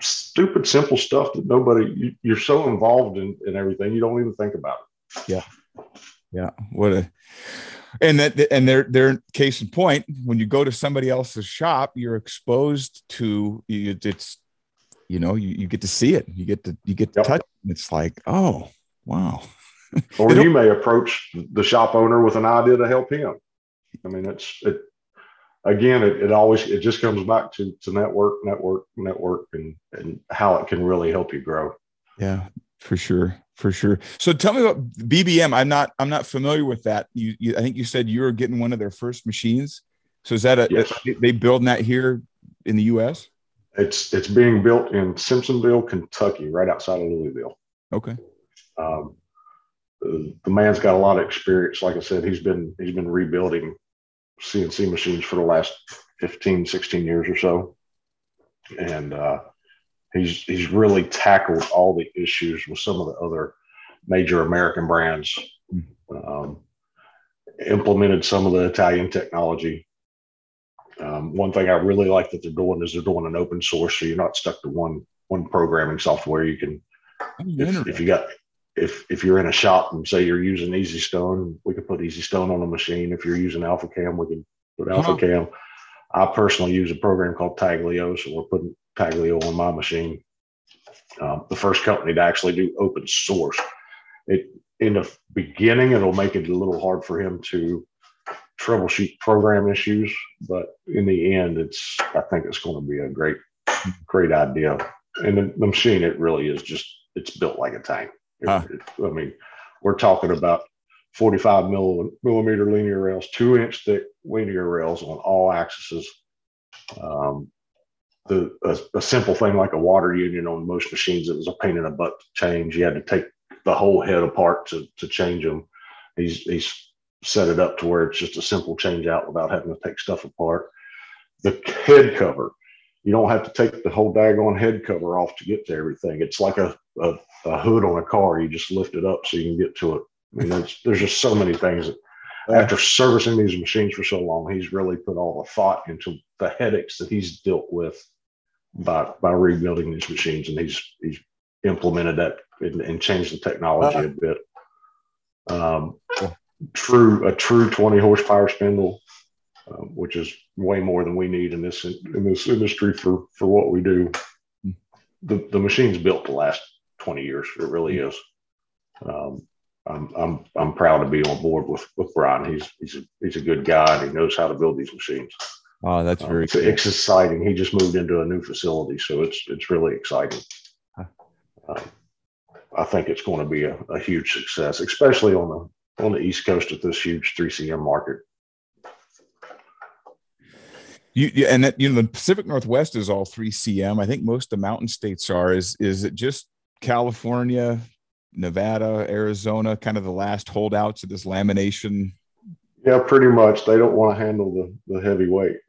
stupid, simple stuff that nobody, you, are so involved in, in everything, you don't even think about it. Yeah. Yeah. What a, and that, and their, their case in point, when you go to somebody else's shop, you're exposed to it's, you know, you, you get to see it. You get to, you get to yep. touch. It. It's like, oh, wow or you may approach the shop owner with an idea to help him. I mean, it's it again. It, it always it just comes back to to network, network, network, and and how it can really help you grow. Yeah, for sure, for sure. So tell me about BBM. I'm not I'm not familiar with that. You, you I think you said you were getting one of their first machines. So is that a yes. they building that here in the U.S. It's it's being built in Simpsonville, Kentucky, right outside of Louisville. Okay. Um, the man's got a lot of experience. Like I said, he's been he's been rebuilding CNC machines for the last 15, 16 years or so. And uh, he's he's really tackled all the issues with some of the other major American brands Um, implemented some of the Italian technology. Um, one thing I really like that they're doing is they're doing an open source, so you're not stuck to one one programming software. You can, if, if you got if if you're in a shop and say you're using Easy Stone, we can put Easy Stone on a machine. If you're using Alphacam, we can put Alphacam. I personally use a program called Taglio, so we're putting Taglio on my machine. Um, the first company to actually do open source. It in the beginning, it'll make it a little hard for him to troubleshoot program issues, but in the end, it's I think it's going to be a great, great idea. And the, the machine, it really is just it's built like a tank. Huh. I mean, we're talking about 45 millimeter linear rails, two inch thick linear rails on all axes. Um, the a, a, simple thing like a water union on most machines, it was a pain in the butt to change. You had to take the whole head apart to to change them. He's he's set it up to where it's just a simple change out without having to take stuff apart. The head cover, you don't have to take the whole daggone head cover off to get to everything. It's like a, a, a hood on a car. You just lift it up so you can get to it. I mean, there's, there's just so many things that after servicing these machines for so long, he's really put all the thought into the headaches that he's dealt with by by rebuilding these machines, and he's he's implemented that and, and changed the technology uh-huh. a bit. Um, true, a true 20 horsepower spindle, um, which is way more than we need in this in this industry for for what we do. The the machine's built to last 20 years. It really hmm. is. Um, I'm I'm I'm proud to be on board with with Brian. He's he's a, he's a good guy and he knows how to build these machines. Oh, that's very. Um, it's, cool. it's, exciting. He just moved into a new facility, so it's it's really exciting. Huh. Um, I think it's going to be a, a, huge success, especially on the on the East Coast at this huge 3CM market. You, and that, you know the Pacific Northwest is all 3CM. I think most of the mountain states are. Is is it just California, Nevada, Arizona, kind of the last holdouts of this lamination? Yeah, pretty much. They don't want to handle the the heavy weight.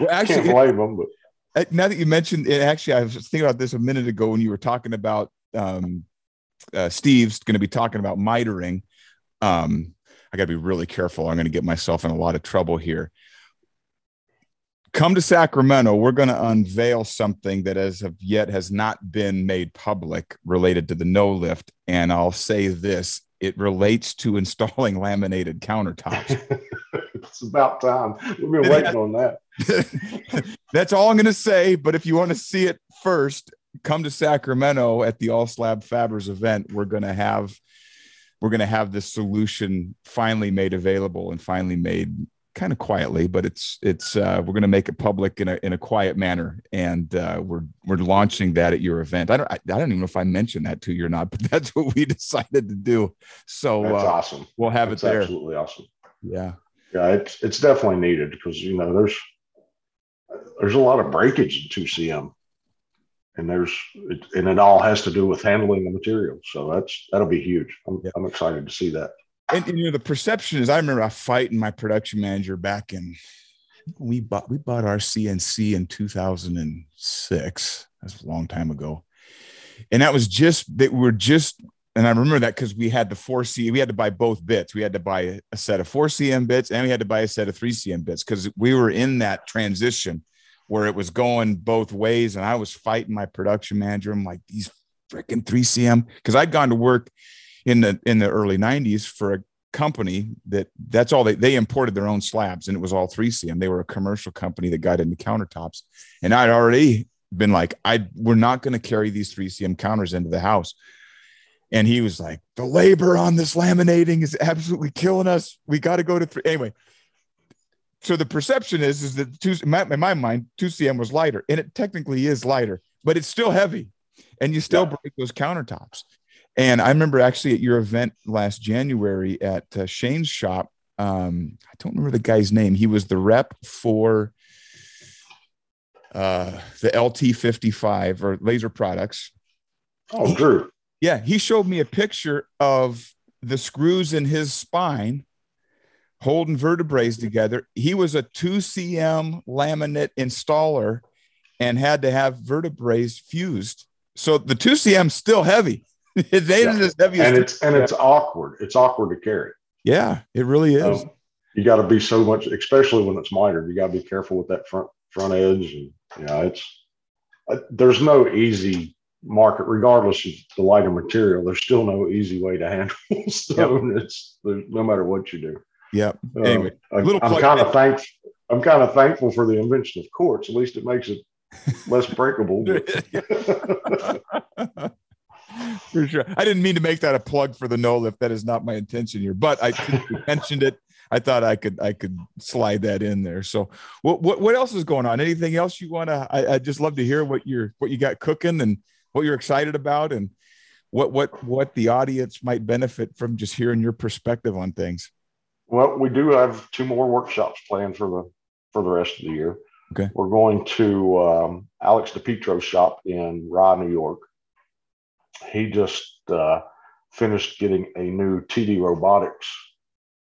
well, actually, can't blame them, but uh, now that you mentioned it, actually, I was thinking about this a minute ago when you were talking about um, uh, Steve's going to be talking about mitering. Um, I got to be really careful. I'm going to get myself in a lot of trouble here. Come to Sacramento. We're going to unveil something that, as of yet, has not been made public related to the no lift. And I'll say this it relates to installing laminated countertops. it's about time. We've been waiting on that. That's all I'm going to say. But if you want to see it first, come to Sacramento at the All Slab Fabbers event. We're going to have we're going to have this solution finally made available and finally made kind of quietly, but it's it's uh, we're going to make it public in a in a quiet manner, and uh, we're we're launching that at your event. I don't I, I, don't even know if I mentioned that to you or not, but that's what we decided to do. So that's uh, awesome. We'll have that's it there. Absolutely awesome. Yeah, yeah. It's it's definitely needed because you know there's there's a lot of breakage in two CM. And there's, it, and it all has to do with handling the material. So that's that'll be huge. I'm, I'm excited to see that. And, and, you know the perception is i remember a fighting my production manager back in we bought we bought our cnc in 2006 that's a long time ago. And that was just that we were just and i remember that because we had the 4c we had to buy both bits. We had to buy a set of 4cm bits and we had to buy a set of 3cm bits because we were in that transition where it was going both ways and i was fighting my production manager. I'm like these freaking 3cm because i'd gone to work in the in the early 90s for a company that that's all they they imported their own slabs and it was all 3cm they were a commercial company that got into countertops. And i'd already been like i we're not going to carry these 3cm counters into the house. And he was like the labor on this laminating is absolutely killing us. We got to go to three anyway so the perception is is that two in my, in my mind 2cm was lighter and it technically is lighter but it's still heavy and you still yeah. break those countertops and I remember actually at your event last January at uh, Shane's shop. Um, I don't remember the guy's name. He was the rep for uh, the LT55 or Laser Products. Oh, Drew. Yeah, he showed me a picture of the screws in his spine holding vertebrae together. He was a 2cm laminate installer and had to have vertebrae fused. So the 2cm still heavy. it ain't Yeah. as heavy as and it's and it's awkward. It's awkward to carry. yeah, it really is. Um, you got to be so much, especially when it's mitered. You got to be careful with that front front edge, and yeah, it's uh, there's no easy market, regardless of the lighter material. There's still no easy way to handle stone. It's no matter what you do. Yep. Uh, Anyway, I, little I'm kind of thankful. I'm kind of thankful for the invention of quartz. At least it makes it less breakable. for sure. I didn't mean to make that a plug for the no lift. That is not my intention here. But I mentioned it. I thought I could I could slide that in there. So what what, what else is going on? Anything else you want to? I, I just love to hear what you're what you got cooking and what you're excited about and what what what the audience might benefit from just hearing your perspective on things. Well, we do have two more workshops planned for the for the rest of the year. Okay. We're going to um, Alex DePietro's shop in Rye, New York. He just uh, finished getting a new TD Robotics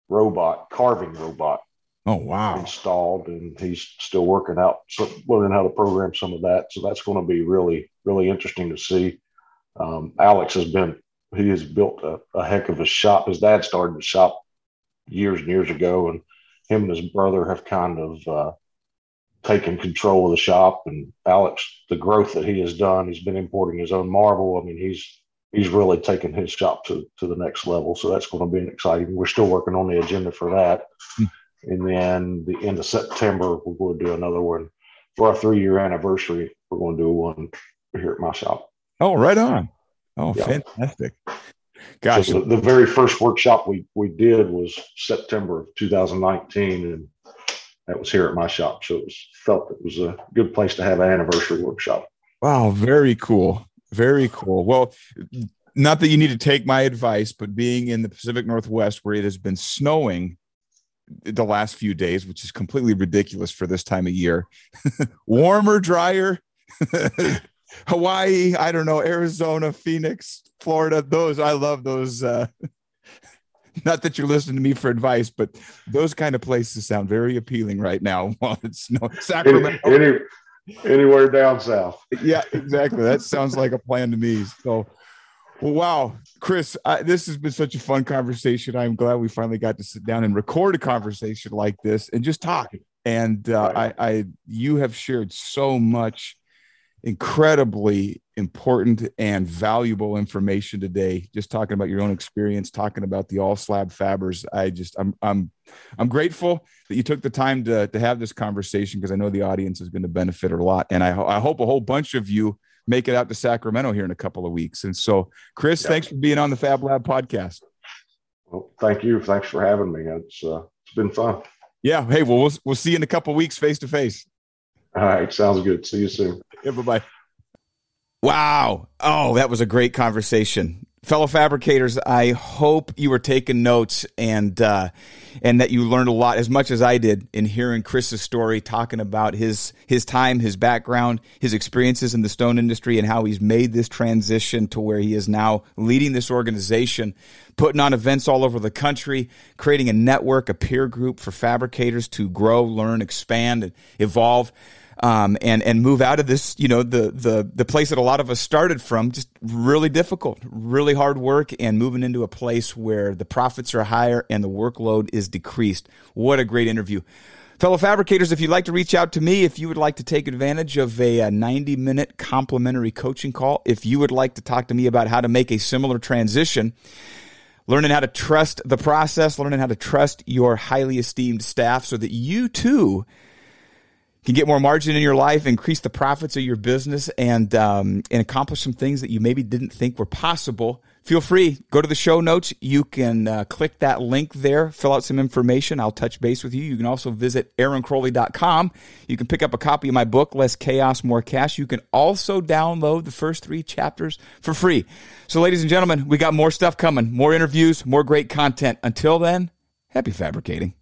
robot carving robot Oh wow! installed, and he's still working out, so learning how to program some of that. So that's going to be really really interesting to see. Um, Alex has been he has built a, a heck of a shop. His dad started the shop years and years ago, and him and his brother have kind of uh, taken control of the shop. And Alex, the growth that he has done, he's been importing his own marble. I mean, he's he's really taken his shop to to the next level. So that's going to be an exciting. We're still working on the agenda for that. Hmm. And then the end of September, we're going to do another one for our three year anniversary. We're going to do one here at my shop. Oh, right on. Oh, Yeah. fantastic! Gosh, So the, the very first workshop we, we did was September of 2019, and that was here at my shop. So it was felt it was a good place to have an anniversary workshop. Wow, very cool. Very cool. Well, not that you need to take my advice, but being in the Pacific Northwest where it has been snowing the last few days, which is completely ridiculous for this time of year, warmer, drier, Hawaii, I don't know, Arizona, Phoenix, Florida, those, I love those. Uh, not that you're listening to me for advice, but those kind of places sound very appealing right now while it's. Any, Sacramento. any, anywhere down south. yeah, exactly. That sounds like a plan to me. So, well, wow, Chris, I, this has been such a fun conversation. I'm glad we finally got to sit down and record a conversation like this and just talk. And uh, Right. I, I, you have shared so much incredibly important and valuable information today. Just talking about your own experience, talking about the all slab fabbers. I just, I'm, I'm, I'm grateful that you took the time to, to have this conversation because I know the audience is going to benefit a lot. And I, ho- I hope a whole bunch of you make it out to Sacramento here in a couple of weeks. And so, Chris, Yeah. thanks for being on the Fab Lab podcast. Well, thank you. Thanks for having me. It's uh, it's been fun. Yeah. Hey, well, we'll, we'll see you in a couple of weeks face to face. All right, sounds good. See you soon. Yeah, bye bye. Wow. Oh, that was a great conversation. Fellow fabricators, I hope you were taking notes and uh, and that you learned a lot as much as I did in hearing Chris's story, talking about his his time, his background, his experiences in the stone industry, and how he's made this transition to where he is now leading this organization, putting on events all over the country, creating a network, a peer group for fabricators to grow, learn, expand, and evolve um, and and move out of this, you know, the the the place that a lot of us started from, just really difficult, really hard work, and moving into a place where the profits are higher and the workload is decreased. What a great interview. Fellow fabricators, if you'd like to reach out to me, if you would like to take advantage of a, uh 90 minute complimentary coaching call, if you would like to talk to me about how to make a similar transition, learning how to trust the process, learning how to trust your highly esteemed staff so that you too can get more margin in your life, increase the profits of your business, and um, and accomplish some things that you maybe didn't think were possible. Feel free, go to the show notes. You can uh, click that link there, fill out some information. I'll touch base with you. You can also visit aaroncrowley.com. You can pick up a copy of my book, Less Chaos, More Cash. You can also download the first three chapters for free. So, ladies and gentlemen, we got more stuff coming, more interviews, more great content. Until then, happy fabricating.